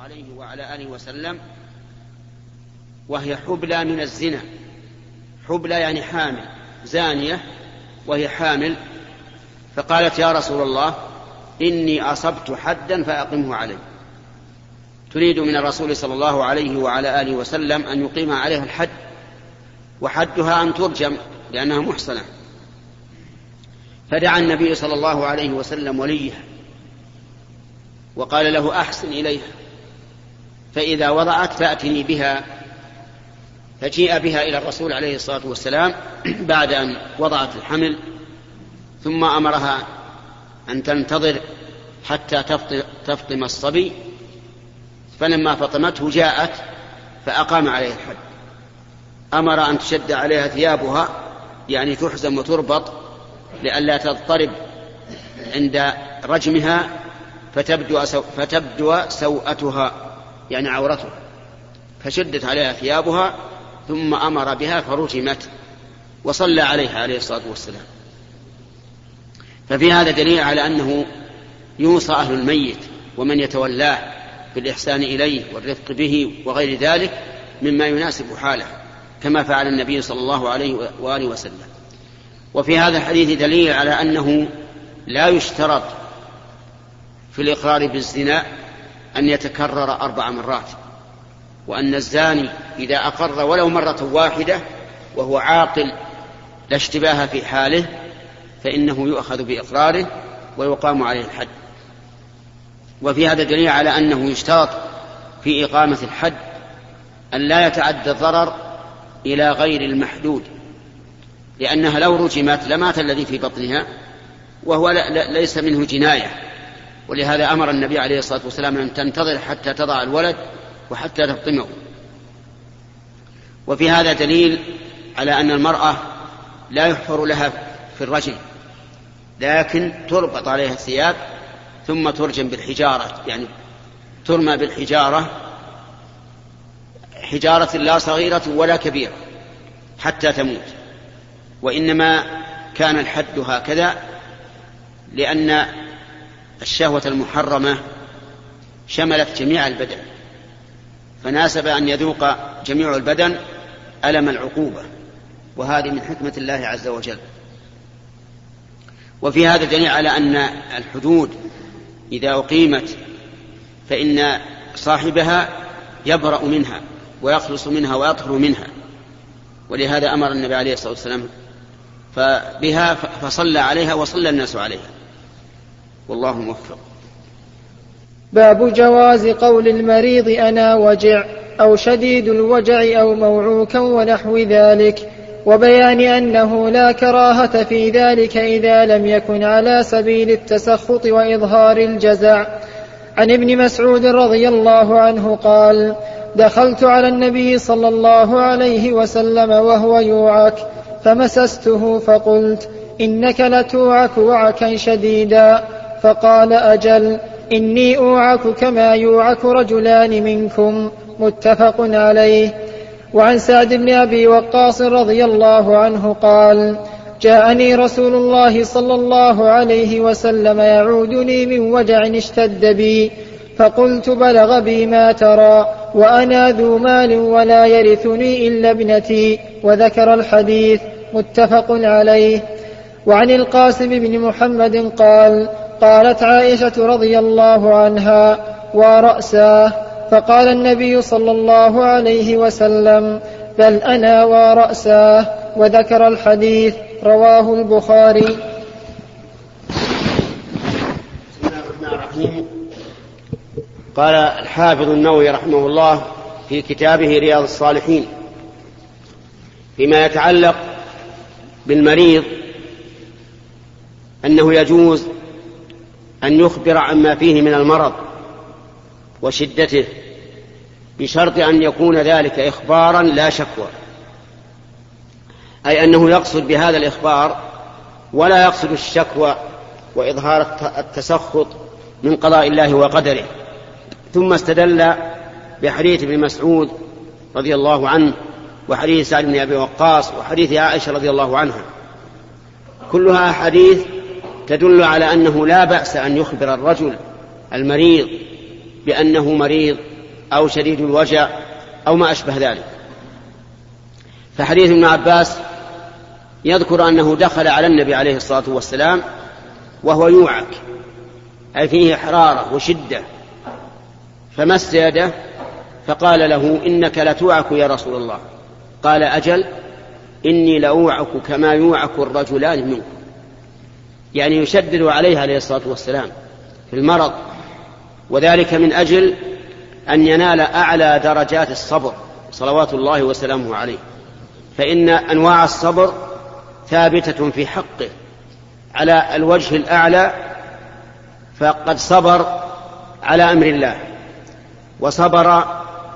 عليه وعلى آله وسلم وهي حبلى من الزنا. حبلى يعني حامل زانية وهي حامل. فقالت يا رسول الله إني أصبت حدا فأقمه علي. تريد من الرسول صلى الله عليه وعلى آله وسلم أن يقيم عليها الحد وحدها أن ترجم لأنها محصنة. فدعا النبي صلى الله عليه وسلم وليها وقال له أحسن إليها. فإذا وضعت فأتني بها فجيء بها إلى الرسول عليه الصلاة والسلام بعد أن وضعت الحمل ثم أمرها أن تنتظر حتى تفطم الصبي. فلما فطمته جاءت فأقام عليه الحد أمر أن تشد عليها ثيابها يعني تحزم وتربط لئلا تضطرب عند رجمها فتبدو, فتبدو سوءتها. يعني عورته فشدت عليها ثيابها ثم أمر بها فرجمت وصلى عليها عليه الصلاة والسلام. ففي هذا دليل على أنه يوصى أهل الميت ومن يتولاه بالإحسان إليه والرفق به وغير ذلك مما يناسب حاله كما فعل النبي صلى الله عليه وآله وسلم. وفي هذا الحديث دليل على أنه لا يشترط في الإقرار بالزنا أن يتكرر أربع مرات وأن الزاني إذا أقر ولو مرة واحدة وهو عاقل لا اشتباه في حاله فإنه يؤخذ بإقراره ويقام عليه الحد. وفي هذا دليل على أنه يشترط في إقامة الحد أن لا يتعدى الضرر إلى غير المحدود لأنها لو رجمت لمات الذي في بطنها وهو ليس منه جناية. ولهذا أمر النبي عليه الصلاة والسلام أن تنتظر حتى تضع الولد وحتى تفطمه. وفي هذا دليل على أن المرأة لا يحفر لها في الرجل لكن تربط عليها الثياب ثم ترجم بالحجارة يعني ترمى بالحجارة حجارة لا صغيرة ولا كبيرة حتى تموت. وإنما كان الحد هكذا لأن الشهوة المحرمة شملت جميع البدن فناسب أن يذوق جميع البدن ألم العقوبة وهذه من حكمة الله عز وجل. وفي هذا دليل على أن الحدود إذا أقيمت فإن صاحبها يبرأ منها ويخلص منها ويطهر منها. ولهذا أمر النبي عليه الصلاة والسلام فبها فصلى عليها وصلى الناس عليها. والله موفق. باب جواز قول المريض أنا وجع أو شديد الوجع أو موعوكا ونحو ذلك وبيان أنه لا كراهة في ذلك إذا لم يكن على سبيل التسخط وإظهار الجزع. عن ابن مسعود رضي الله عنه قال دخلت على النبي صلى الله عليه وسلم وهو يوعك فمسسته فقلت إنك لتوعك وعكا شديدا. فقال أجل إني أوعك كما يوعك رجلان منكم متفق عليه. وعن سعد بن أبي وقاص رضي الله عنه قال جاءني رسول الله صلى الله عليه وسلم يعودني من وجع اشتد بي فقلت بلغ بي ما ترى وأنا ذو مال ولا يرثني إلا ابنتي وذكر الحديث متفق عليه. وعن القاسم بن محمد قال قالت عائشة رضي الله عنها ورأساه فقال النبي صلى الله عليه وسلم بل أنا ورأساه وذكر الحديث رواه البخاري. قال الحافظ النووي رحمه الله في كتابه رياض الصالحين فيما يتعلق بالمريض أنه يجوز أن يخبر عما فيه من المرض وشدته بشرط أن يكون ذلك إخبارا لا شكوى. أي أنه يقصد بهذا الإخبار ولا يقصد الشكوى وإظهار التسخط من قضاء الله وقدره. ثم استدل بحديث ابن مسعود رضي الله عنه وحديث سعد بن أبي وقاص وحديث عائشة رضي الله عنها. كلها أحاديث تدل على أنه لا بأس أن يخبر الرجل المريض بأنه مريض أو شديد الوجع أو ما أشبه ذلك. فحديث ابن عباس يذكر أنه دخل على النبي عليه الصلاة والسلام وهو يوعك أي فيه حرارة وشدة فمس يده فقال له إنك لتوعك يا رسول الله. قال أجل إني لأوعك كما يوعك الرجلان منكم يعني يشدد عليه عليه الصلاة والسلام في المرض وذلك من أجل أن ينال أعلى درجات الصبر صلوات الله وسلامه عليه. فإن أنواع الصبر ثابتة في حقه. على الوجه الأعلى فقد صبر على أمر الله وصبر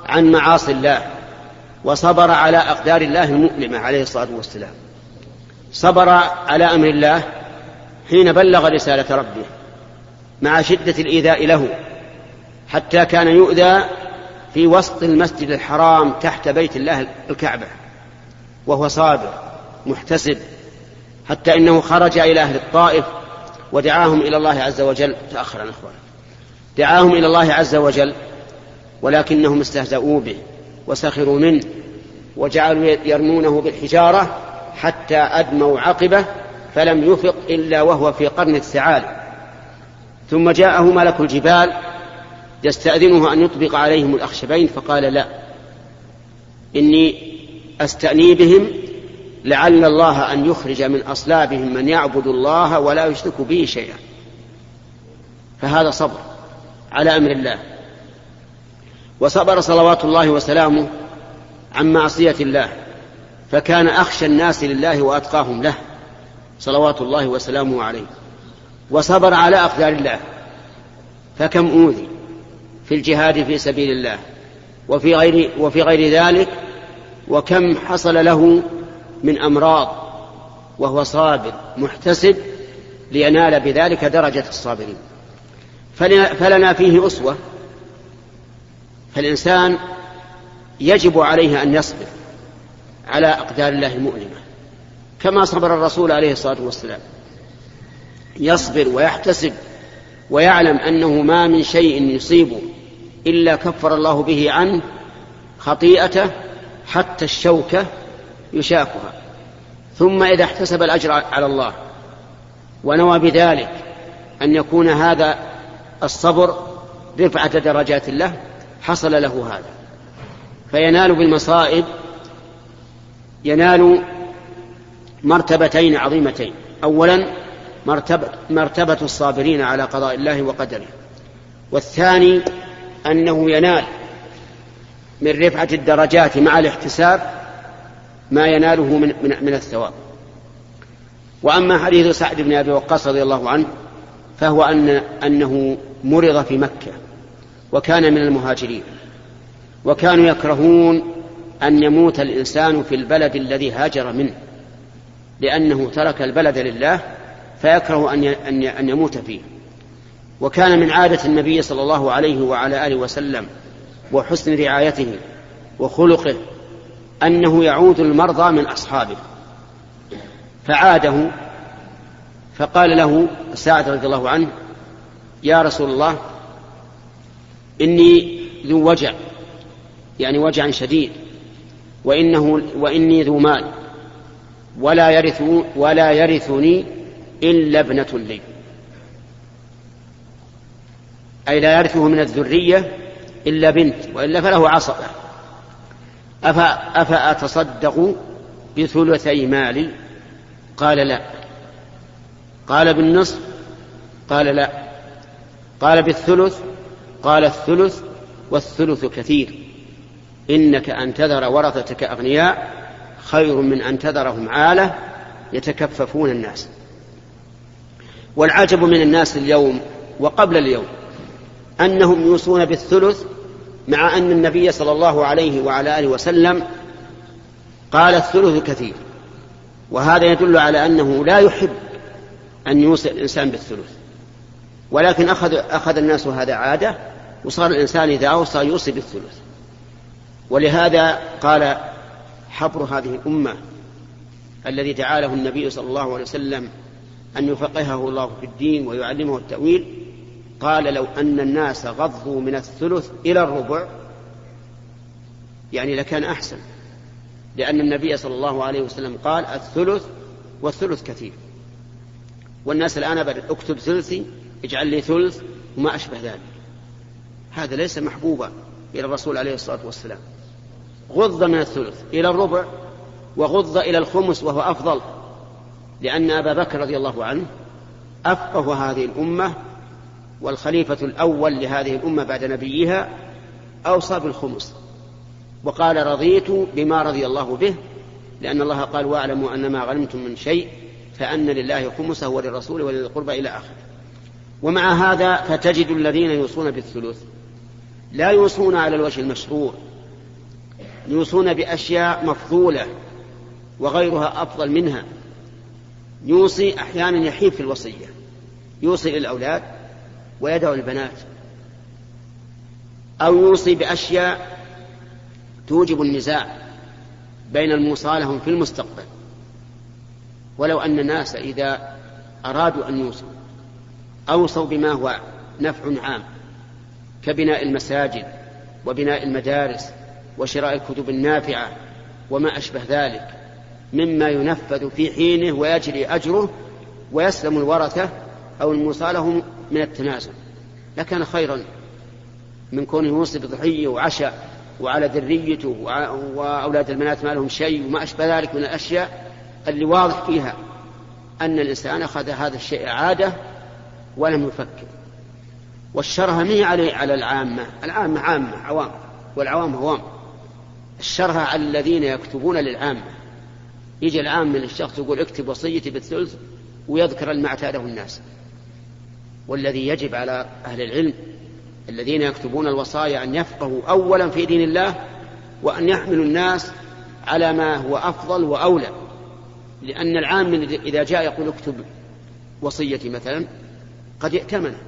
عن معاصي الله وصبر على أقدار الله المؤلمة عليه الصلاة والسلام. صبر على أمر الله حين بلغ رسالة ربه مع شدة الإيذاء له حتى كان يؤذى في وسط المسجد الحرام تحت بيت الله الكعبة وهو صابر محتسب حتى إنه خرج إلى أهل الطائف ودعاهم إلى الله عز وجل. تأخر عن أخباره دعاهم إلى الله عز وجل ولكنهم استهزأوا به وسخروا منه وجعلوا يرمونه بالحجارة حتى أدموا عقبه فلم يفق إلا وهو في قرن الثعال ثم جاءه ملك الجبال يستأذنه أن يطبق عليهم الأخشبين فقال لا إني أستأني بهم لعل الله أن يخرج من أصلابهم من يعبد الله ولا يشرك به شيئا. فهذا صبر على أمر الله. وصبر صلوات الله وسلامه عن معصية الله فكان أخشى الناس لله وأتقاهم له. صلوات الله وسلامه عليه. وصبر على أقدار الله. فكم أوذي في الجهاد في سبيل الله. وفي غير وفي غير ذلك وكم حصل له من أمراض وهو صابر محتسب لينال بذلك درجة الصابرين. فلنا فيه أسوة. فالإنسان يجب عليه أن يصبر على أقدار الله المؤلمة. كما صبر الرسول عليه الصلاة والسلام. يصبر ويحتسب ويعلم أنه ما من شيء يصيبه إلا كفر الله به عنه خطيئته حتى الشوكة يشاكها. ثم إذا احتسب الأجر على الله ونوى بذلك أن يكون هذا الصبر رفعة درجات الله حصل له هذا. فينال بالمصائب ينال مرتبتين عظيمتين. اولا مرتبه مرتبة الصابرين على قضاء الله وقدره. والثاني أنه ينال من رفعة الدرجات مع الاحتساب ما يناله من, من, من الثواب. وأما حديث سعد بن أبي وقاص رضي الله عنه فهو ان أنه مرض في مكة وكان من المهاجرين. وكانوا يكرهون أن يموت الإنسان في البلد الذي هاجر منه. لأنه ترك البلد لله فيكره أن أن يموت فيه. وكان من عادة النبي صلى الله عليه وعلى آله وسلم وحسن رعايته وخلقه أنه يعود المرضى من أصحابه. فعاده فقال له سعد رضي الله عنه يا رسول الله إني ذو وجع يعني وجع شديد وإنه وإني ذو مال. ولا يرث ولا يرثني إلا ابنة لي. أي لا يرثه من الذرية إلا بنت وإلا فله عصبة أفأتصدق بثلثي مالي؟ قال لا. قال بالنصف؟ قال لا. قال بالثلث؟ قال الثلث والثلث كثير. إنك أن تذر ورثتك أغنياء خير من أن تذرهم عالة يتكففون الناس. والعجب من الناس اليوم وقبل اليوم أنهم يوصون بالثلث مع أن النبي صلى الله عليه وعلى آله وسلم قال الثلث كثير وهذا يدل على أنه لا يحب أن يوصي الإنسان بالثلث. ولكن أخذ, أخذ الناس هذا عادة وصار الإنسان إذا أوصى يوصي بالثلث. ولهذا قال حبر هذه الأمة الذي دعا النبي صلى الله عليه وسلم أن يفقهه الله في الدين ويعلمه التأويل قال لو أن الناس غضوا من الثلث إلى الربع يعني لكان أحسن. لأن النبي صلى الله عليه وسلم قال الثلث والثلث كثير. والناس الآن اكتب ثلثي اجعل لي ثلث وما أشبه ذلك. هذا ليس محبوبا إلى الرسول عليه الصلاة والسلام. غض من الثلث إلى الربع وغض إلى الخمس وهو أفضل لأن أبا بكر رضي الله عنه أفقه هذه الأمة والخليفة الأول لهذه الأمة بعد نبيها أوصى بالخمس. وقال رضيت بما رضي الله به لأن الله قال واعلموا أن ما غنمتم من شيء فأن لله خمسه وللرسول ولذي القربى إلى آخره. ومع هذا فتجد الذين يوصون بالثلث لا يوصون على الوجه المشروع. يوصون بأشياء مفضولة وغيرها أفضل منها. يوصي أحيانا يحيف في الوصية. يوصي للأولاد ويدعو البنات. أو يوصي بأشياء توجب النزاع بين الموصى لهم في المستقبل. ولو أن الناس إذا أرادوا أن يوصوا أوصوا بما هو نفع عام كبناء المساجد وبناء المدارس وشراء الكتب النافعة وما أشبه ذلك مما ينفذ في حينه ويجري أجره ويسلم الورثة أو الموصى لهم من التنازل لكان خيرا من كونه يوصي بضحية وعشاء وعلى ذريته وأولاد البنات ما لهم شيء وما أشبه ذلك من الأشياء اللي واضح فيها أن الإنسان أخذ هذا الشيء عادة ولم يفكر. والشرها ما على على العامة العامة عامة عوام والعوام هوام الشرها على الذين يكتبون للعامة يجي العام من الشخص يقول اكتب وصيتي بالثلث ويذكر ما اعتاده الناس. والذي يجب على أهل العلم الذين يكتبون الوصايا أن يفقهوا أولا في دين الله وأن يحملوا الناس على ما هو أفضل وأولى. لأن العام إذا جاء يقول اكتب وصيتي مثلا قد ائتمنه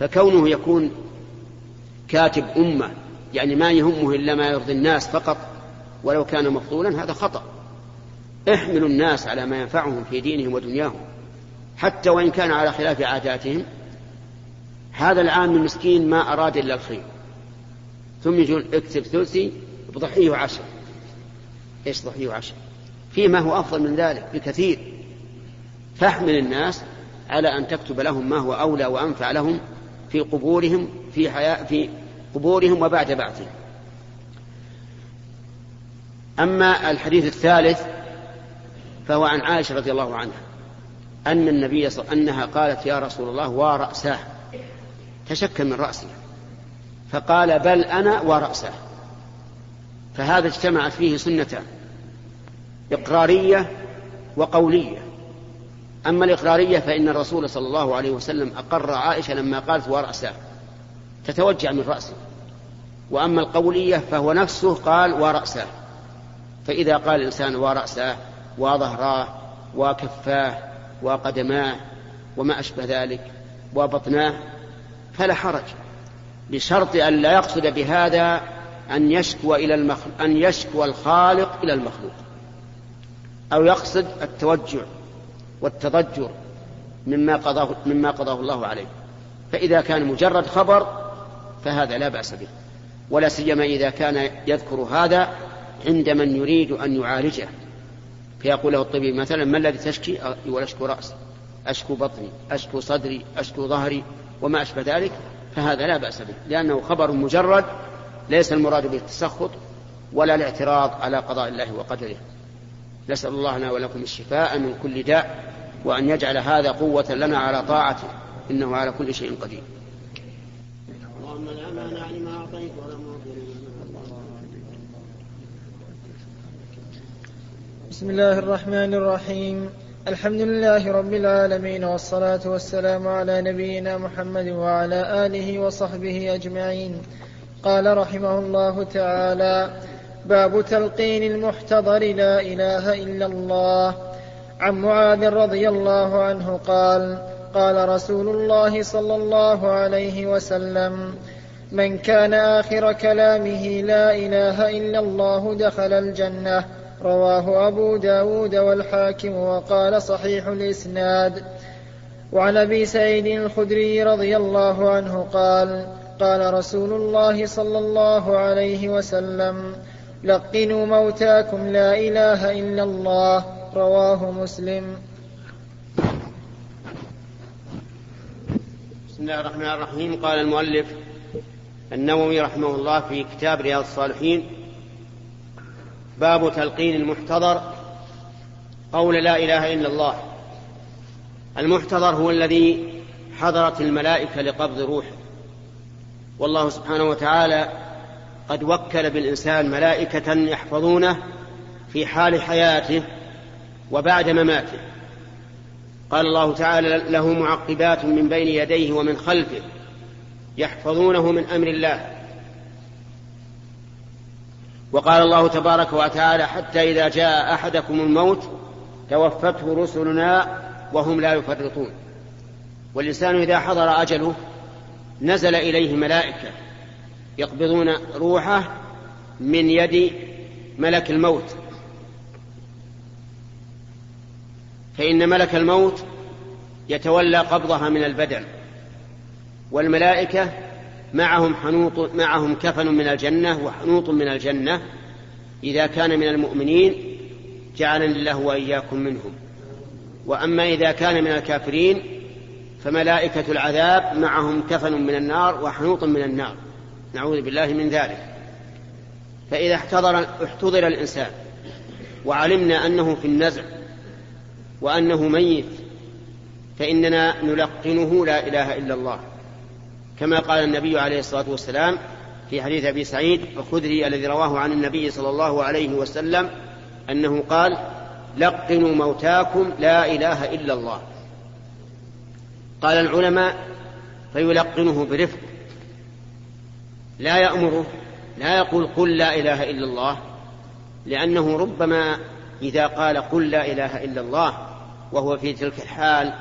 فكونه يكون كاتب أمة يعني ما يهمه إلا ما يرضي الناس فقط ولو كان مفضولا هذا خطأ. احملوا الناس على ما ينفعهم في دينهم ودنياهم حتى وإن كان على خلاف عاداتهم. هذا العام المسكين ما أراد إلا الخير. ثم يقول اكتب ثلثي بضحيه عشر. إيش ضحيه عشر؟ فيما هو أفضل من ذلك بكثير. فاحمل الناس على أن تكتب لهم ما هو أولى وأنفع لهم في قبورهم في حياة في قبورهم وبعد بعثهم. أما الحديث الثالث فهو عن عائشة رضي الله عنها. أن النبي صلى أنها قالت يا رسول الله ورأساه تشكل من رأسه فقال بل أنا ورأسه فهذا اجتمعت فيه سنتان إقرارية وقولية. أما الإقرارية فإن الرسول صلى الله عليه وسلم أقر عائشة لما قالت ورأسه تتوجع من رأسه. وأما القولية فهو نفسه قال ورأسه فإذا قال الإنسان ورأسه وظهراه وكفاه وقدماه وما أشبه ذلك وبطناه فلا حرج. بشرط أن لا يقصد بهذا أن يشكو إلى المخلوق أن يشكو الخالق إلى المخلوق. أو يقصد التوجع والتضجر مما قضاه مما قضاه الله عليه. فإذا كان مجرد خبر فهذا لا بأس به. ولا سيما إذا كان يذكر هذا عند من يريد أن يعالجه. فيقول له الطبيب مثلا ما الذي تشكي؟ يقول أشكو رأسي أشكو بطني أشكو صدري أشكو ظهري وما أشبه ذلك. فهذا لا بأس به لأنه خبر مجرد ليس المراد به التسخط ولا الاعتراض على قضاء الله وقدره. نسأل الله لنا ولكم الشفاء من كل داء وأن يجعل هذا قوة لنا على طاعته إنه على كل شيء قدير اللهم لا مانع لما أعطيت ولا بسم الله الرحمن الرحيم. الحمد لله رب العالمين والصلاة والسلام على نبينا محمد وعلى آله وصحبه أجمعين. قال رحمه الله تعالى باب تلقين المحتضر لا إله إلا الله. عن معاذ رضي الله عنه قال قال رسول الله صلى الله عليه وسلم من كان آخر كلامه لا إله إلا الله دخل الجنة. رواه أبو داود والحاكم وقال صحيح الإسناد. وعن أبي سعيد الخدري رضي الله عنه قال قال رسول الله صلى الله عليه وسلم لقنوا موتاكم لا إله إلا الله. رواه مسلم. بسم الله الرحمن الرحيم. قال المؤلف النووي رحمه الله في كتاب رياض الصالحين باب تلقين المحتضر. قول لا إله إلا الله. المحتضر هو الذي حضرت الملائكة لقبض روحه. والله سبحانه وتعالى قد وكل بالإنسان ملائكة يحفظونه في حال حياته وبعد مماته. قال الله تعالى له معقبات من بين يديه ومن خلفه يحفظونه من أمر الله. وقال الله تبارك وتعالى حتى إذا جاء أحدكم الموت توفته رسلنا وهم لا يفرطون. والإنسان إذا حضر أجله نزل إليه ملائكة يقبضون روحه من يد ملك الموت. فإن ملك الموت يتولى قبضها من البدن والملائكة معهم حنوط معهم كفن من الجنة وحنوط من الجنة إذا كان من المؤمنين جعلني الله وإياكم منهم. وأما إذا كان من الكافرين فملائكة العذاب معهم كفن من النار وحنوط من النار. نعوذ بالله من ذلك. فإذا احتضر احتضر الإنسان وعلمنا أنه في النزع وأنه ميت فإننا نلقنه لا إله إلا الله. كما قال النبي عليه الصلاة والسلام في حديث أبي سعيد الخدري الذي رواه عن النبي صلى الله عليه وسلم أنه قال لقنوا موتاكم لا إله إلا الله. قال العلماء فيلقنه برفق. لا يأمره لا يقول قل لا إله إلا الله لأنه ربما إذا قال قل لا إله إلا الله وهو في تلك الحال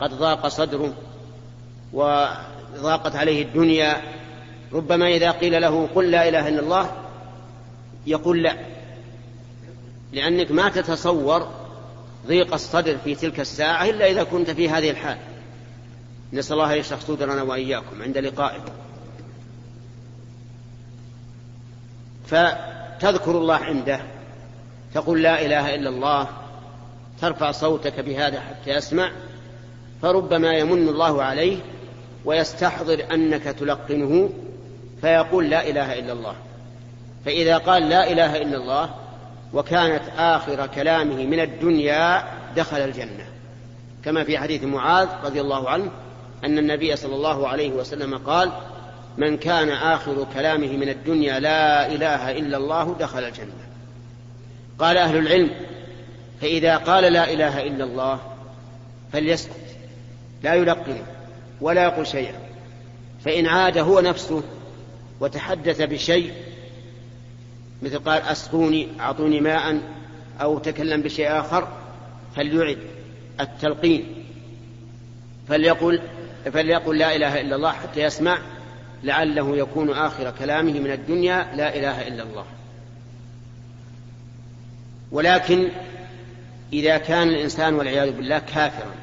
قد ضاق صدره وضاقت عليه الدنيا ربما إذا قيل له قل لا إله إلا الله يقول لا. لأنك ما تتصور ضيق الصدر في تلك الساعة إلا إذا كنت في هذه الحال. نسأل الله يشرح صدرنا وإياكم عند لقائه. فتذكر الله عنده تقول لا إله إلا الله ترفع صوتك بهذا حتى يسمع فربما يمن الله عليه ويستحضر أنك تلقنه فيقول لا إله إلا الله. فإذا قال لا إله إلا الله وكانت آخر كلامه من الدنيا دخل الجنة. كما في حديث معاذ رضي الله عنه أن النبي صلى الله عليه وسلم قال من كان آخر كلامه من الدنيا لا إله إلا الله دخل الجنة. قال أهل العلم فإذا قال لا إله إلا الله فليسكت لا يلقن ولا يقول شيئا. فإن عاد هو نفسه وتحدث بشيء مثل قال أسقوني أعطوني ماء أو تكلم بشيء آخر فليعد التلقين. فليقل فليقل لا إله إلا الله حتى يسمع لعله يكون آخر كلامه من الدنيا لا إله إلا الله. ولكن إذا كان الإنسان والعياذ بالله كافرا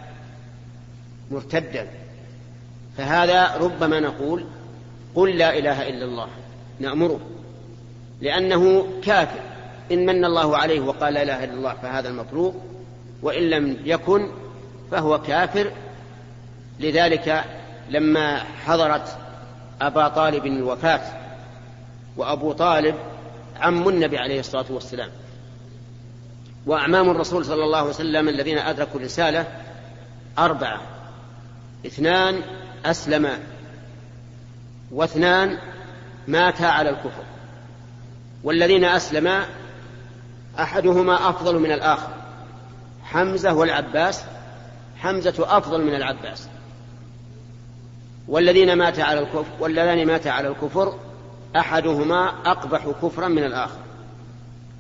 مرتدا فهذا ربما نقول قل لا إله إلا الله نأمره لأنه كافر. إن من الله عليه وقال لا إله إلا الله فهذا المطلوب وإن لم يكن فهو كافر. لذلك لما حضرت أبا طالب الوفاة وأبو طالب عم النبي عليه الصلاة والسلام وأعمام الرسول صلى الله عليه وسلم الذين أدركوا الرسالة أربعة اثنان أسلما واثنان ماتا على الكفر. والذين أسلما أحدهما أفضل من الآخر. حمزة والعباس حمزة أفضل من العباس. والذين مات على الكفر واللذان مات على الكفر أحدهما أقبح كفرا من الآخر.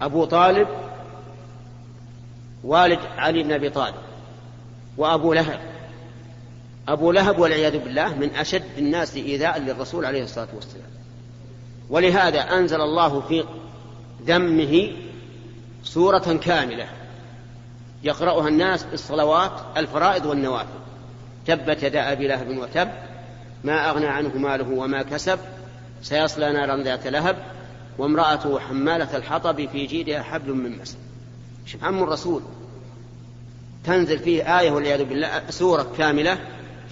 أبو طالب والد علي بن أبي طالب. وأبو لهب. أبو لهب والعياذ بالله من أشد الناس إيذاء للرسول عليه الصلاة والسلام. ولهذا أنزل الله في ذمه سورة كاملة. يقرأها الناس بالصلوات الفرائض والنوافل. تبت يدا أبي لهب وتب ما أغنى عنه ماله وما كسب سيصلى نارا ذات لهب وامرأته حمالة الحطب في جيدها حبل من مسد. شوف عم الرسول. تنزل فيه آية والعياذ بالله سورة كاملة.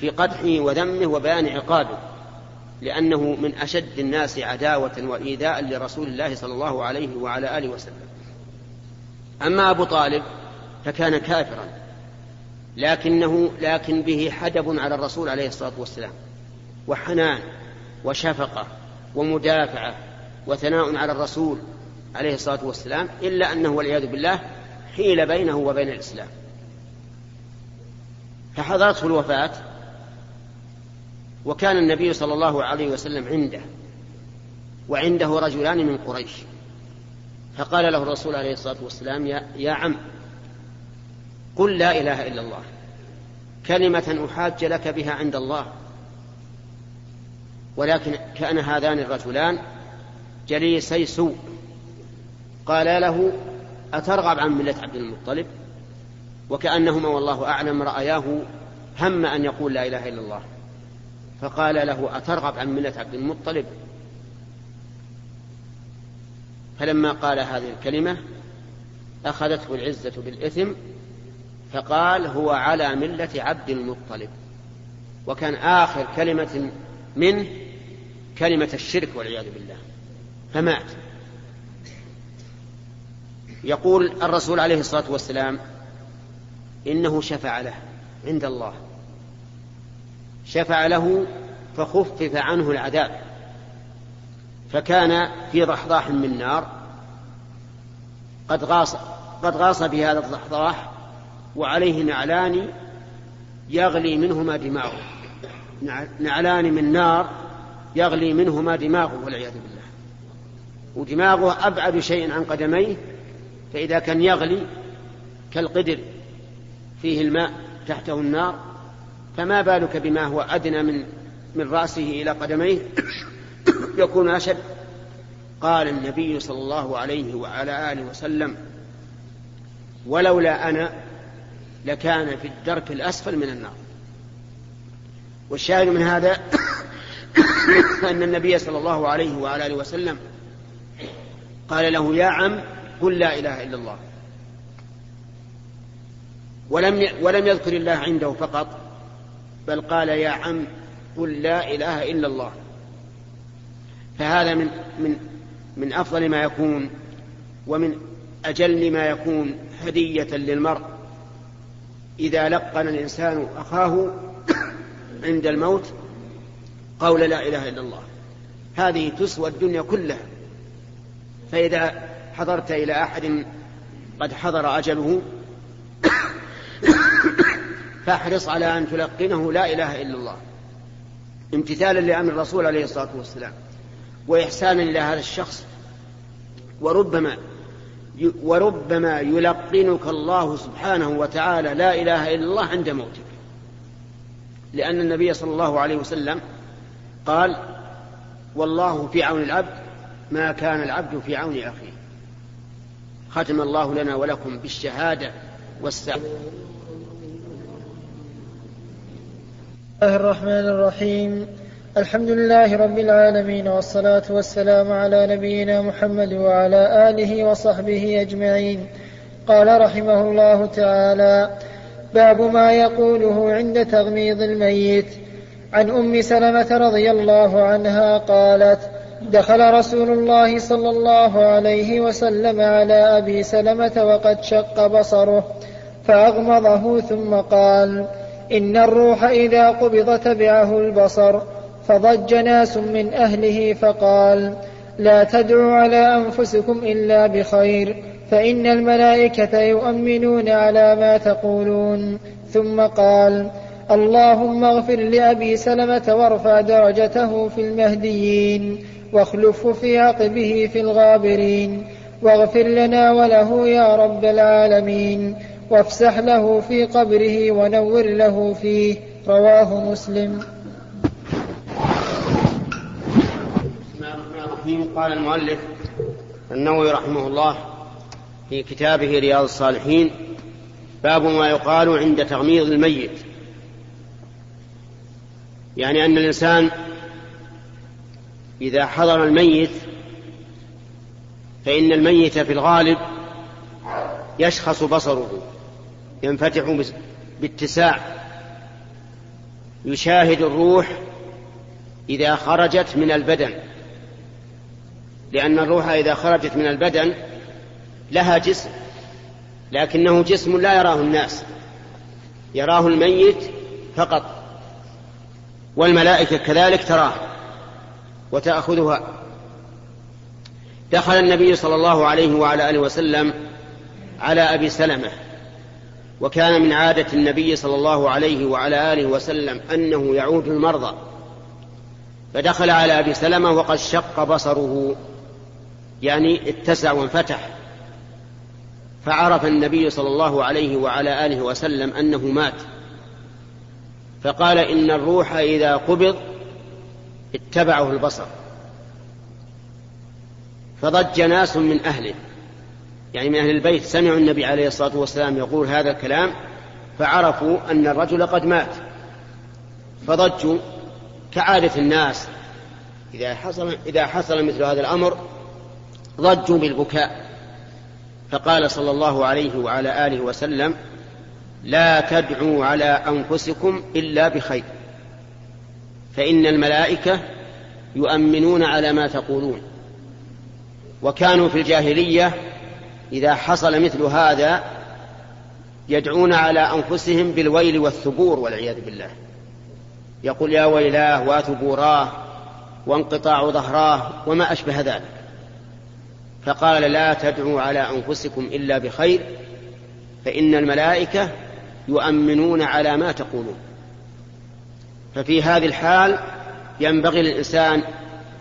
في قدحه وذمه وبيان عقابه لأنه من أشد الناس عداوة وإيذاء لرسول الله صلى الله عليه وعلى آله وسلم. أما أبو طالب فكان كافرا لكنه لكن به حدب على الرسول عليه الصلاة والسلام وحنان وشفقة ومدافعة وثناء على الرسول عليه الصلاة والسلام إلا أنه والعياذ بالله حيل بينه وبين الإسلام. فحضرته الوفاة وكان النبي صلى الله عليه وسلم عنده وعنده رجلان من قريش. فقال له الرسول عليه الصلاة والسلام يا, يا عم قل لا إله إلا الله كلمة أحاج لك بها عند الله ولكن كان هذان الرجلان جليسي سوء. قال له أترغب عن ملة عبد المطلب؟ وكأنهما والله أعلم رأياه هم أن يقول لا إله إلا الله. فقال له أترغب عن ملة عبد المطلب؟ فلما قال هذه الكلمة أخذته العزة بالإثم فقال هو على ملة عبد المطلب. وكان آخر كلمة منه كلمة الشرك والعياذ بالله. فمات. يقول الرسول عليه الصلاة والسلام إنه شفع له عند الله. شفع له فخفف عنه العذاب. فكان في ضحضاح من نار. قد غاص قد غاص بهذا الضحضاح وعليه نعلان يغلي منهما دماغه. نعلان من نار يغلي منهما دماغه والعياذ بالله. ودماغه أبعد شيء عن قدميه فإذا كان يغلي كالقدر فيه الماء تحته النار فما بالك بما هو أدنى من من رأسه إلى قدميه؟ يكون أشد. قال النبي صلى الله عليه وعلى آله وسلم ولولا أنا لكان في الدرك الأسفل من النار. والشاهد من هذا أن النبي صلى الله عليه وعلى آله وسلم قال له يا عم قل لا إله إلا الله. ولم ولم يذكر الله عنده فقط. بل قال يا عم قل لا إله إلا الله. فهذا من من من أفضل ما يكون ومن أجل ما يكون هدية للمرء. إذا لقن الإنسان أخاه عند الموت قول لا إله إلا الله. هذه تسوى الدنيا كلها. فإذا حضرت إلى أحد قد حضر أجله فاحرص على أن تلقنه لا إله إلا الله. امتثالا لأمر الرسول عليه الصلاة والسلام وإحسانا إلى هذا الشخص. وربما وربما يلقنك الله سبحانه وتعالى لا إله إلا الله عند موتك. لأن النبي صلى الله عليه وسلم قال والله في عون العبد ما كان العبد في عون أخيه. ختم الله لنا ولكم بالشهادة والسعادة. الله الرحمن الرحيم. الحمد لله رب العالمين والصلاة والسلام على نبينا محمد وعلى آله وصحبه أجمعين. قال رحمه الله تعالى باب ما يقوله عند تغميض الميت. عن أم سلمة رضي الله عنها قالت دخل رسول الله صلى الله عليه وسلم على أبي سلمة وقد شق بصره فأغمضه ثم قال إن الروح إذا قبض تبعه البصر فضج ناس من أهله فقال لا تدعوا على أنفسكم إلا بخير فإن الملائكة يؤمنون على ما تقولون. ثم قال اللهم اغفر لأبي سلمة وارفع درجته في المهديين واخلفه في عقبه في الغابرين واغفر لنا وله يا رب العالمين. وافسح له في قبره ونور له فيه. رواه مسلم. بسم الله الرحمن الرحيم. قال المؤلف النووي رحمه الله في كتابه رياض الصالحين باب ما يقال عند تغميض الميت. يعني أن الإنسان إذا حضر الميت فإن الميت في الغالب يشخص بصره. ينفتح باتساع. يشاهد الروح إذا خرجت من البدن. لأن الروح إذا خرجت من البدن لها جسم لكنه جسم لا يراه الناس. يراه الميت فقط والملائكة كذلك تراه وتأخذها. دخل النبي صلى الله عليه وعلى آله وسلم على أبي سلمة. وكان من عادة النبي صلى الله عليه وعلى آله وسلم أنه يعود المرضى. فدخل على أبي سلمة وقد شق بصره. يعني اتسع وانفتح. فعرف النبي صلى الله عليه وعلى آله وسلم أنه مات. فقال إن الروح إذا قبض اتبعه البصر. فضج ناس من أهله. يعني من أهل البيت سمعوا النبي عليه الصلاة والسلام يقول هذا الكلام فعرفوا أن الرجل قد مات. فضجوا كعادة الناس. إذا حصل إذا حصل مثل هذا الأمر ضجوا بالبكاء. فقال صلى الله عليه وعلى آله وسلم لا تدعوا على أنفسكم إلا بخير. فإن الملائكة يؤمنون على ما تقولون. وكانوا في الجاهلية إذا حصل مثل هذا يدعون على أنفسهم بالويل والثبور والعياذ بالله. يقول يا ويلاه وثبوراه وانقطاع ظهراه وما أشبه ذلك. فقال لا تدعوا على أنفسكم إلا بخير فإن الملائكة يؤمنون على ما تقولون. ففي هذه الحال ينبغي للإنسان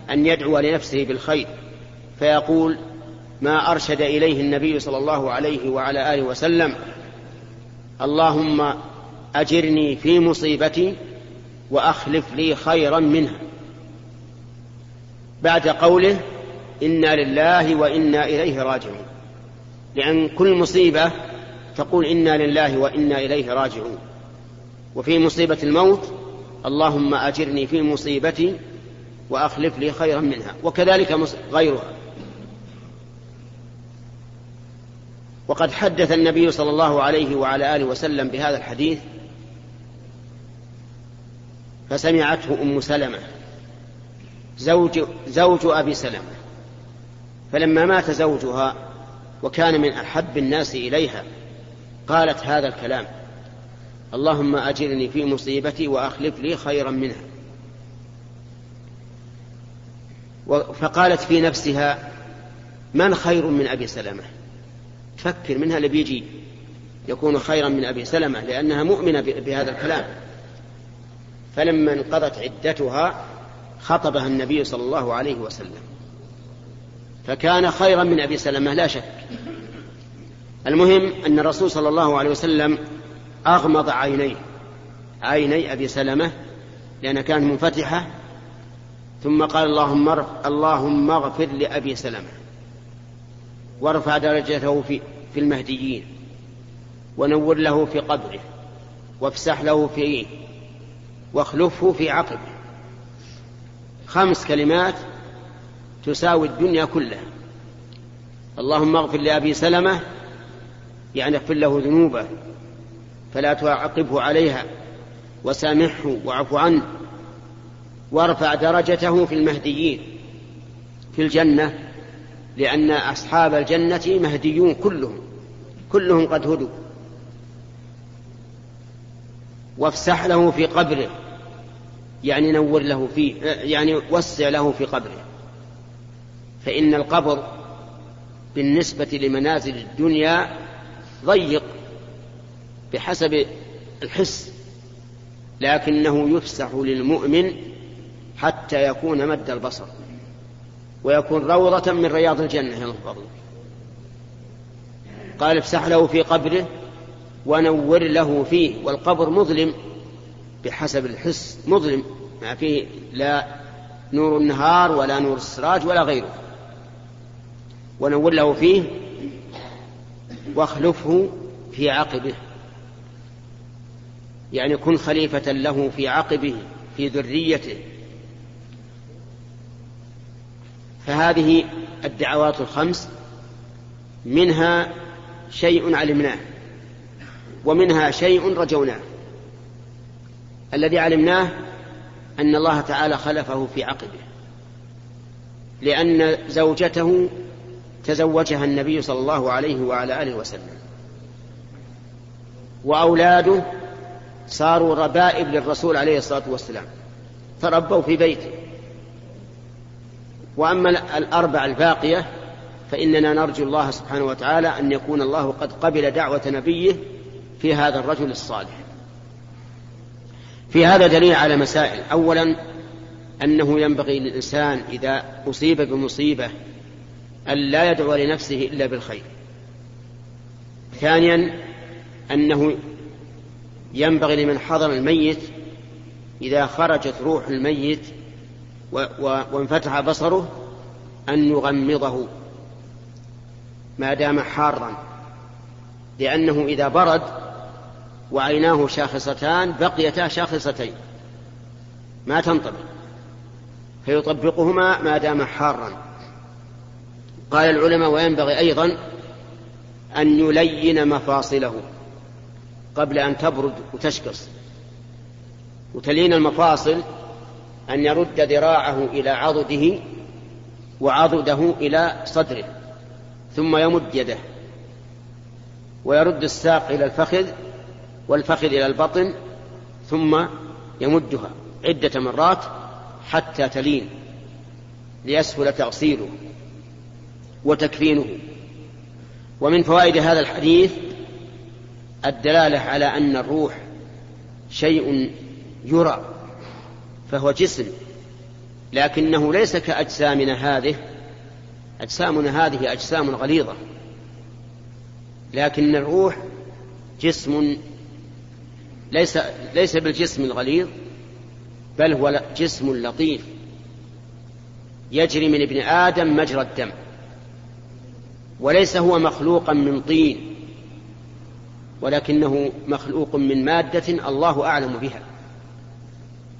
أن يدعو لنفسه بالخير فيقول ما أرشد إليه النبي صلى الله عليه وعلى آله وسلم. اللهم أجرني في مصيبتي وأخلف لي خيرا منها. بعد قوله إنا لله وإنا إليه راجعون. لأن كل مصيبة تقول إنا لله وإنا إليه راجعون. وفي مصيبة الموت اللهم أجرني في مصيبتي وأخلف لي خيرا منها. وكذلك غيرها. وقد حدث النبي صلى الله عليه وعلى آله وسلم بهذا الحديث فسمعته أم سلمة زوج, زوج أبي سلمة فلما مات زوجها وكان من أحب الناس إليها قالت هذا الكلام اللهم أجرني في مصيبتي وأخلف لي خيرا منها. فقالت في نفسها من خير من أبي سلمة؟ تفكر منها اللي بيجي يكون خيرا من أبي سلمة لأنها مؤمنة بهذا الكلام. فلما انقضت عدتها خطبها النبي صلى الله عليه وسلم. فكان خيرا من أبي سلمة لا شك. المهم أن الرسول صلى الله عليه وسلم أغمض عينيه عيني أبي سلمة لأنها كانت منفتحة. ثم قال اللهم اللهم اغفر لأبي سلمة. وارفع درجته في, في المهديين ونور له في قبره وافسح له فيه واخلفه في عقبه. خمس كلمات تساوي الدنيا كلها. اللهم اغفر لأبي سلمة يعني اغفر له ذنوبه فلا تعاقبه عليها وسامحه واعف عنه وارفع درجته في المهديين في الجنة. لأن أصحاب الجنة مهديون كلهم كلهم قد هدوا. وافسح له في قبره يعني نور له فيه يعني وسع له في قبره. فإن القبر بالنسبة لمنازل الدنيا ضيق بحسب الحس لكنه يفسح للمؤمن حتى يكون مد البصر. ويكون روضة من رياض الجنة قال افسح له في قبره ونور له فيه والقبر مظلم بحسب الحس مظلم ما فيه لا نور النهار ولا نور السراج ولا غيره. ونور له فيه واخلفه في عقبه. يعني كن خليفة له في عقبه في ذريته. فهذه الدعوات الخمس منها شيء علمناه ومنها شيء رجوناه. الذي علمناه أن الله تعالى خلفه في عقبه لأن زوجته تزوجها النبي صلى الله عليه وعلى آله وسلم وأولاده صاروا ربائب للرسول عليه الصلاة والسلام تربوا في بيته. وأما الأربع الباقية فإننا نرجو الله سبحانه وتعالى أن يكون الله قد قبل دعوة نبيه في هذا الرجل الصالح. في هذا دليل على مسائل. أولا أنه ينبغي للإنسان إذا أصيب بمصيبة أن لا يدعو لنفسه إلا بالخير. ثانيا أنه ينبغي لمن حضر الميت إذا خرجت روح الميت وانفتح بصره أن يغمضه ما دام حارا لأنه إذا برد وعيناه شاخصتان بقيتا شاخصتين ما تنطبق. فيطبقهما ما دام حارا. قال العلماء وينبغي أيضا أن يلين مفاصله قبل أن تبرد وتشقص وتلين المفاصل أن يرد ذراعه إلى عضده وعضده إلى صدره ثم يمد يده ويرد الساق إلى الفخذ والفخذ إلى البطن ثم يمدها عدة مرات حتى تلين ليسهل تغسيله وتكفينه. ومن فوائد هذا الحديث الدلالة على أن الروح شيء يرى فهو جسم. لكنه ليس كأجسامنا هذه. أجسامنا هذه أجسام غليظة. لكن الروح جسم ليس ليس بالجسم الغليظ بل هو جسم لطيف. يجري من ابن آدم مجرى الدم. وليس هو مخلوقا من طين. ولكنه مخلوق من مادة الله أعلم بها.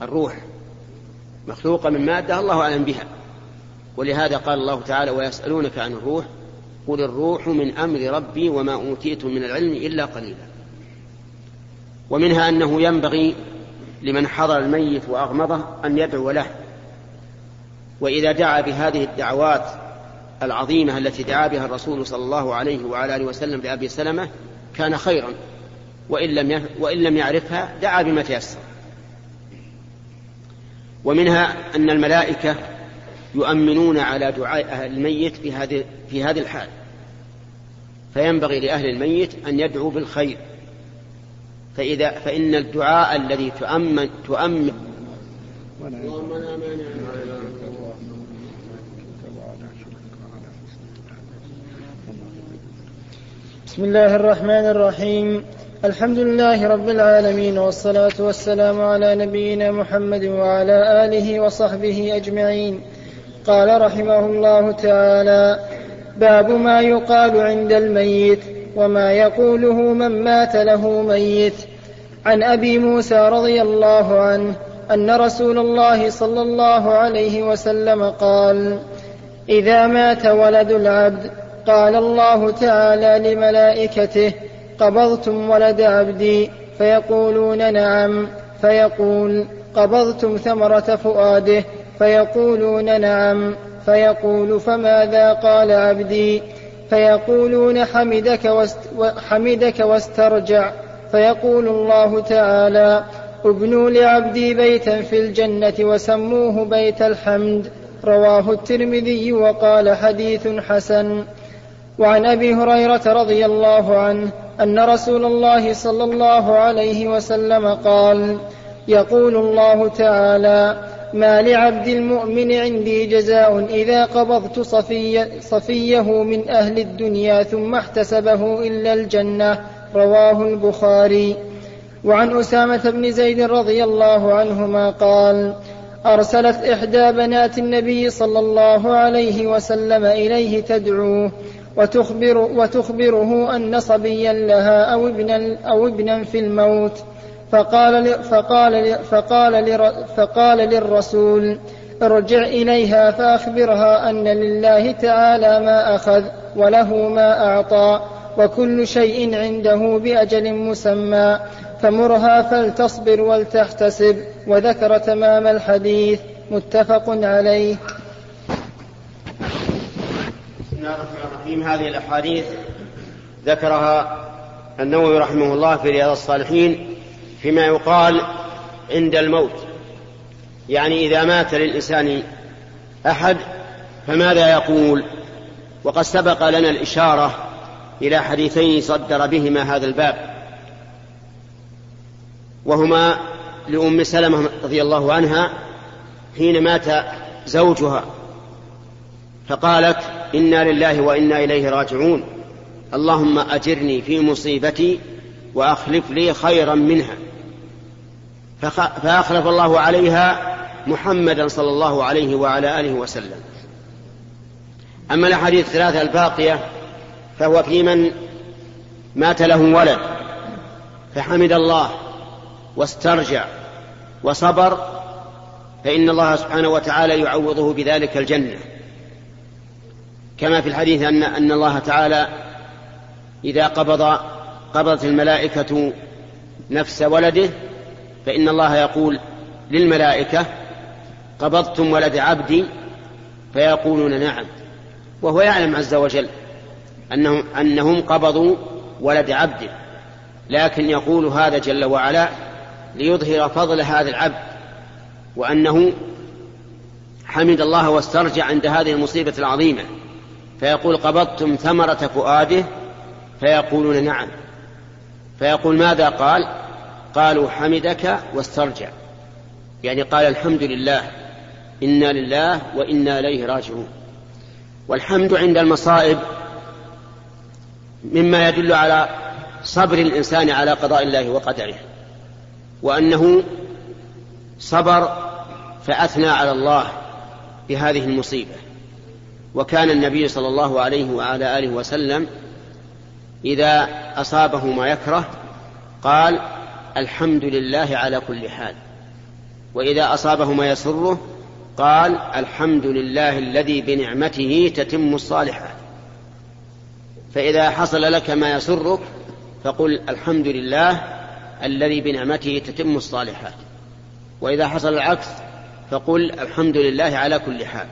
الروح. مخلوقة من مادة الله أعلم بها. ولهذا قال الله تعالى ويسألونك عن الروح قل الروح من أمر ربي وما أوتيتم من العلم إلا قليلا. ومنها أنه ينبغي لمن حضر الميت وأغمضه أن يدعو له. وإذا دعا بهذه الدعوات العظيمة التي دعا بها الرسول صلى الله عليه وعلى آله وسلم لأبي سلمة كان خيرا. وإن لم وإن لم يعرفها دعا بما تيسر. ومنها أن الملائكة يؤمنون على دعاء أهل الميت في هذه في هذه الحال. فينبغي لأهل الميت أن يدعوا بالخير. فإذا فإن الدعاء الذي تؤمن تؤمن بسم الله الرحمن الرحيم. الحمد لله رب العالمين والصلاة والسلام على نبينا محمد وعلى آله وصحبه أجمعين. قال رحمه الله تعالى باب ما يقال عند الميت وما يقوله من مات له ميت. عن أبي موسى رضي الله عنه أن رسول الله صلى الله عليه وسلم قال إذا مات ولد العبد قال الله تعالى لملائكته قبضتم ولد عبدي؟ فيقولون نعم. فيقول قبضتم ثمرة فؤاده؟ فيقولون نعم. فيقول فماذا قال عبدي؟ فيقولون حمدك, واست حمدك واسترجع. فيقول الله تعالى ابنوا لعبدي بيتا في الجنة وسموه بيت الحمد. رواه الترمذي وقال حديث حسن. وعن أبي هريرة رضي الله عنه أن رسول الله صلى الله عليه وسلم قال يقول الله تعالى ما لعبد المؤمن عندي جزاء إذا قبضت صفي صفيه من أهل الدنيا ثم احتسبه إلا الجنة رواه البخاري. وعن أسامة بن زيد رضي الله عنهما قال أرسلت إحدى بنات النبي صلى الله عليه وسلم إليه تدعوه وتخبر وتخبره أن صبيا لها أو ابنا, أو ابنا في الموت. فقال فقال فقال فقال للرسول ارجع إليها فأخبرها أن لله تعالى ما أخذ وله ما أعطى وكل شيء عنده بأجل مسمى. فمرها فلتصبر ولتحتسب وذكر تمام الحديث. متفق عليه. الله الرحمن الرحيم. هذه الأحاديث ذكرها النووي رحمه الله في رياض الصالحين فيما يقال عند الموت. يعني إذا مات للإنسان أحد فماذا يقول؟ وقد سبق لنا الإشارة إلى حديثين صدر بهما هذا الباب. وهما لأم سلمة رضي الله عنها حين مات زوجها. فقالت إنا لله وإنا إليه راجعون. اللهم أجرني في مصيبتي وأخلف لي خيرا منها. فأخلف الله عليها محمدا صلى الله عليه وعلى آله وسلم. أما الأحاديث الثلاثة الباقية فهو في من مات له ولد فحمد الله واسترجع وصبر فإن الله سبحانه وتعالى يعوضه بذلك الجنة. كما في الحديث أن أن الله تعالى إذا قبض قبضت الملائكة نفس ولده فإن الله يقول للملائكة قبضتم ولد عبدي فيقولون نعم. وهو يعلم عز وجل أنهم, أنهم قبضوا ولد عبده لكن يقول هذا جل وعلا ليظهر فضل هذا العبد وأنه حمد الله واسترجع عند هذه المصيبة العظيمة. فيقول قبضتم ثمرة فؤاده؟ فيقولون نعم. فيقول ماذا قال؟ قالوا حمدك واسترجع. يعني قال الحمد لله إنا لله وإنا إليه راجعون. والحمد عند المصائب مما يدل على صبر الإنسان على قضاء الله وقدره وأنه صبر فأثنى على الله بهذه المصيبة. وكان النبي صلى الله عليه وعلى آله وسلم إذا أصابه ما يكره قال الحمد لله على كل حال. وإذا أصابه ما يسره قال الحمد لله الذي بنعمته تتم الصالحات. فإذا حصل لك ما يسرك فقل الحمد لله الذي بنعمته تتم الصالحات. وإذا حصل العكس فقل الحمد لله على كل حال.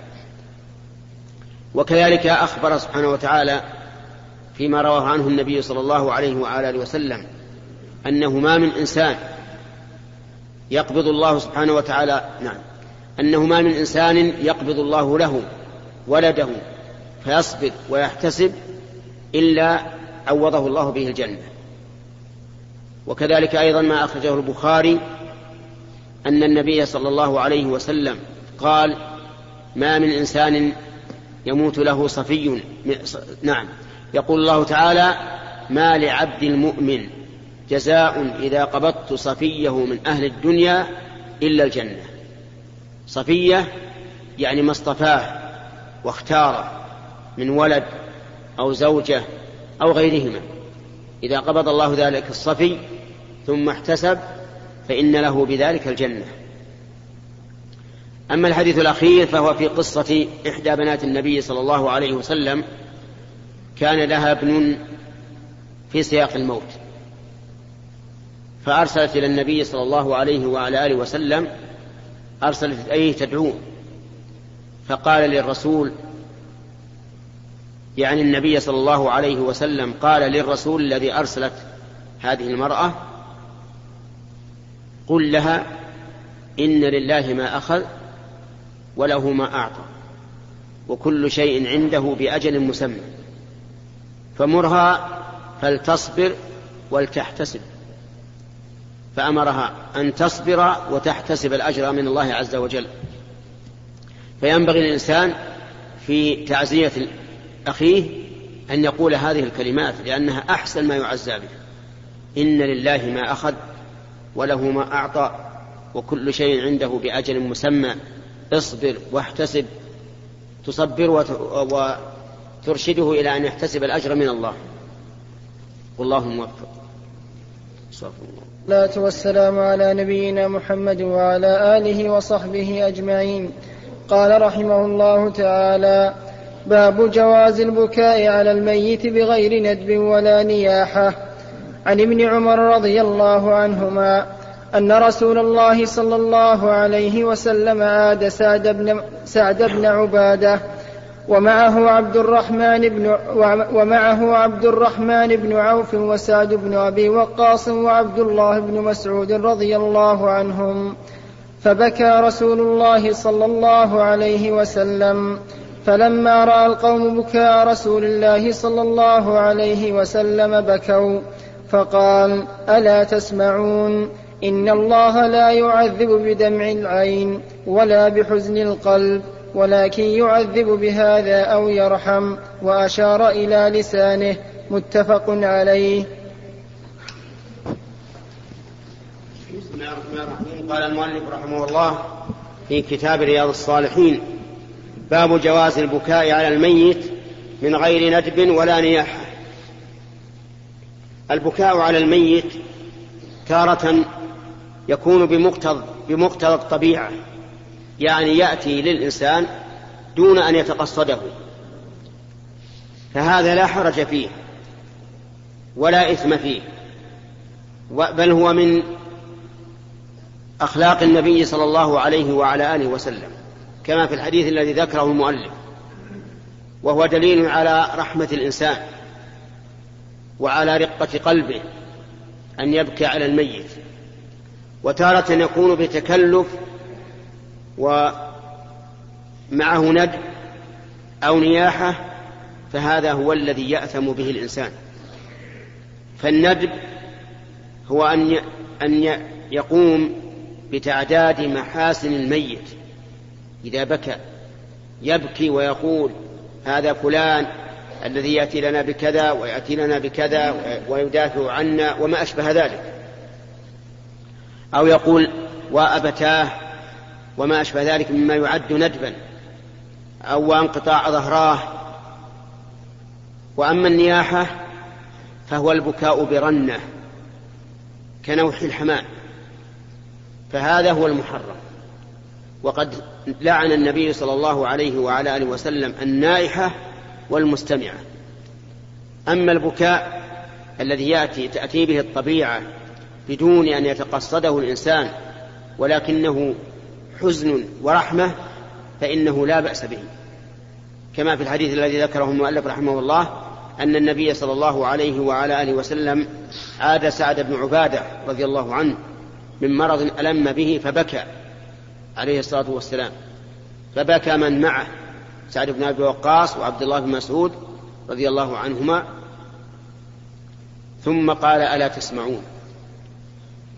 وكذلك أخبر سبحانه وتعالى فيما رواه عنه النبي صلى الله عليه وعلى آله وسلم أنه ما من إنسان يقبض الله سبحانه وتعالى نعم أنه ما من إنسان يقبض الله له ولده فيصبر ويحتسب إلا عوضه الله به الجنة. وكذلك أيضا ما أخرجه البخاري أن النبي صلى الله عليه وسلم قال ما من إنسان يموت له صفي. نعم. يقول الله تعالى ما لعبد المؤمن جزاء إذا قبضت صفيه من أهل الدنيا إلا الجنة. صفية يعني ما اصطفاه واختاره من ولد أو زوجة أو غيرهما. إذا قبض الله ذلك الصفي ثم احتسب فإن له بذلك الجنة. أما الحديث الأخير فهو في قصة إحدى بنات النبي صلى الله عليه وسلم كان لها ابن في سياق الموت. فأرسلت إلى النبي صلى الله عليه وعلى آله وسلم أرسلت إليه تدعوه. فقال للرسول يعني النبي صلى الله عليه وسلم قال للرسول الذي أرسلت هذه المرأة قل لها إن لله ما أخذ وله ما أعطى. وكل شيء عنده بأجل مسمى. فمرها فلتصبر ولتحتسب. فأمرها أن تصبر وتحتسب الأجر من الله عز وجل. فينبغي الإنسان في تعزية أخيه أن يقول هذه الكلمات لأنها أحسن ما يعزى به. إن لله ما أخذ وله ما أعطى وكل شيء عنده بأجل مسمى. اصبر واحتسب تصبر وترشده إلى أن يحتسب الأجر من الله. والله موفق. الله. والسلام على نبينا محمد وعلى آله وصحبه أجمعين. قال رحمه الله تعالى باب جواز البكاء على الميت بغير ندب ولا نياحة. عن ابن عمر رضي الله عنهما أن رسول الله صلى الله عليه وسلم عاد سعد بن, سعد بن عبادة ومعه عبد الرحمن بن ومعه عبد الرحمن بن عوف وسعد بن أبي وقاص وعبد الله بن مسعود رضي الله عنهم. فبكى رسول الله صلى الله عليه وسلم. فلما رأى القوم بكاء رسول الله صلى الله عليه وسلم بكوا فقال ألا تسمعون؟ إن الله لا يعذب بدمع العين ولا بحزن القلب ولكن يعذب بهذا أو يرحم وأشار إلى لسانه متفق عليه. بسم الله الرحمن الرحيم. قال المؤلف رحمه الله في كتاب رياض الصالحين باب جواز البكاء على الميت من غير ندب ولا نياحة. البكاء على الميت تارة يكون بمقتضى بمقتضى الطبيعة. يعني يأتي للإنسان دون أن يتقصده. فهذا لا حرج فيه. ولا إثم فيه. بل هو من أخلاق النبي صلى الله عليه وعلى آله وسلم. كما في الحديث الذي ذكره المؤلف. وهو دليل على رحمة الإنسان. وعلى رقة قلبه. أن يبكي على الميت. وتارة يكون بتكلف ومعه ند أو نياحة فهذا هو الذي يأثم به الإنسان. فالندب هو أن أن يقوم بتعداد محاسن الميت. إذا بكى يبكي ويقول هذا فلان الذي يأتي لنا بكذا ويأتي لنا بكذا ويدافع عنا وما أشبه ذلك. أو يقول وأبتاه وما أشبه ذلك مما يعد ندبا أو انقطاع ظهراه. وأما النياحة فهو البكاء برنة كنوح الحمام فهذا هو المحرم. وقد لعن النبي صلى الله عليه وعلى آله وسلم النائحة والمستمعة. أما البكاء الذي يأتي تأتي به الطبيعة بدون أن يتقصده الإنسان ولكنه حزن ورحمة فإنه لا بأس به. كما في الحديث الذي ذكره المؤلف رحمه الله أن النبي صلى الله عليه وعلى آله وسلم عاد سعد بن عبادة رضي الله عنه من مرض ألم به فبكى عليه الصلاة والسلام. فبكى من معه سعد بن أبي وقاص وعبد الله بن مسعود رضي الله عنهما. ثم قال ألا تسمعون؟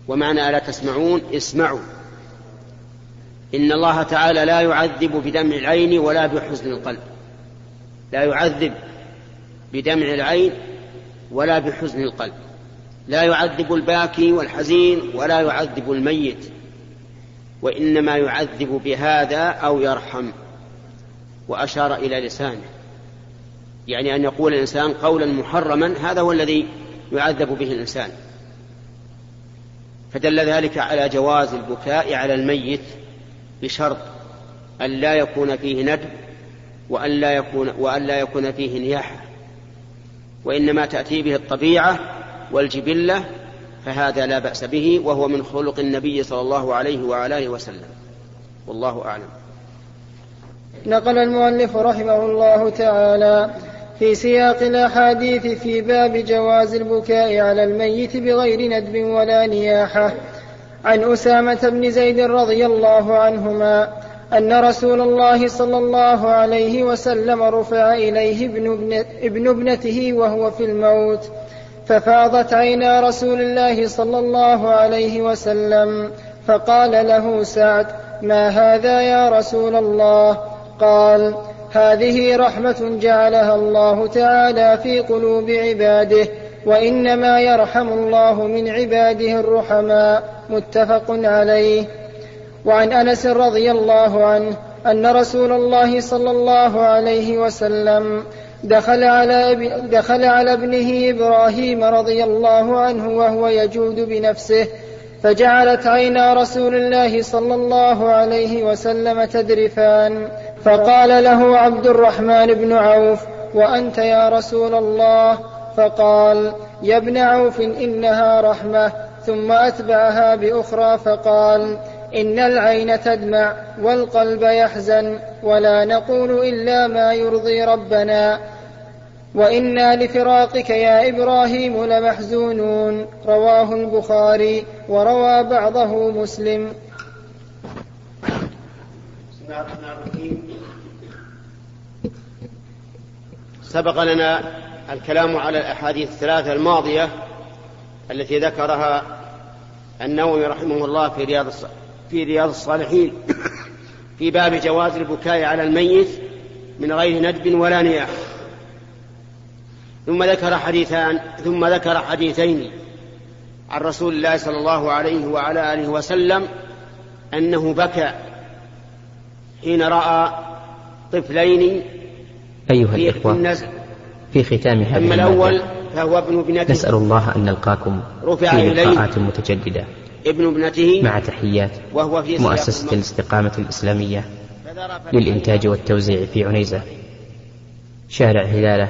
ومعنى ألا تسمعون؟ اسمعوا. إن الله تعالى لا يعذب بدمع العين ولا بحزن القلب. لا يعذب بدمع العين ولا بحزن القلب. لا يعذب الباكي والحزين ولا يعذب الميت. وإنما يعذب بهذا أو يرحم. وأشار إلى لسانه. يعني أن يقول الإنسان قولا محرما هذا هو الذي يعذب به الإنسان. فدل ذلك على جواز البكاء على الميت بشرط أن لا يكون فيه ندب وأن لا يكون, وأن لا يكون فيه نياحة. وإنما تأتي به الطبيعة والجبلة فهذا لا بأس به وهو من خلق النبي صلى الله عليه وعلى آله وسلم. والله أعلم. نقل المؤلف رحمه الله تعالى في سياق الأحاديث في باب جواز البكاء على الميت بغير ندب ولا نياحة. عن أسامة بن زيد رضي الله عنهما أن رسول الله صلى الله عليه وسلم رفع إليه ابن, ابن, ابن ابنته وهو في الموت ففاضت عينا رسول الله صلى الله عليه وسلم فقال له سعد ما هذا يا رسول الله؟ قال هذه رحمة جعلها الله تعالى في قلوب عباده وإنما يرحم الله من عباده الرحماء متفق عليه. وعن أنس رضي الله عنه أن رسول الله صلى الله عليه وسلم دخل على دخل على ابنه إبراهيم رضي الله عنه وهو يجود بنفسه فجعلت عينا رسول الله صلى الله عليه وسلم تذرفان فقال له عبد الرحمن بن عوف وأنت يا رسول الله؟ فقال يا ابن عوف إنها رحمة. ثم أتبعها بأخرى فقال إن العين تدمع والقلب يحزن ولا نقول إلا ما يرضي ربنا. وإنا لفراقك يا إبراهيم لمحزونون. رواه البخاري وروى بعضه مسلم. سبق لنا الكلام على الأحاديث الثلاثة الماضية التي ذكرها النووي رحمه الله في رياض في رياض الصالحين. في باب جواز البكاء على الميت من غير ندب ولا نياح. ثم ذكر حديثان ثم ذكر حديثين عن رسول الله صلى الله عليه وعلى آله وسلم أنه بكى حين رأى طفلين أيها الإخوة في ختام هذه أما الأول فهو ابن ابنته. نسأل الله أن نلقاكم رفع في لقاءات متجددة ابن ابنته مع تحيات وهو في مؤسسة الاستقامة الإسلامية للإنتاج والتوزيع في عنيزة شارع هلالة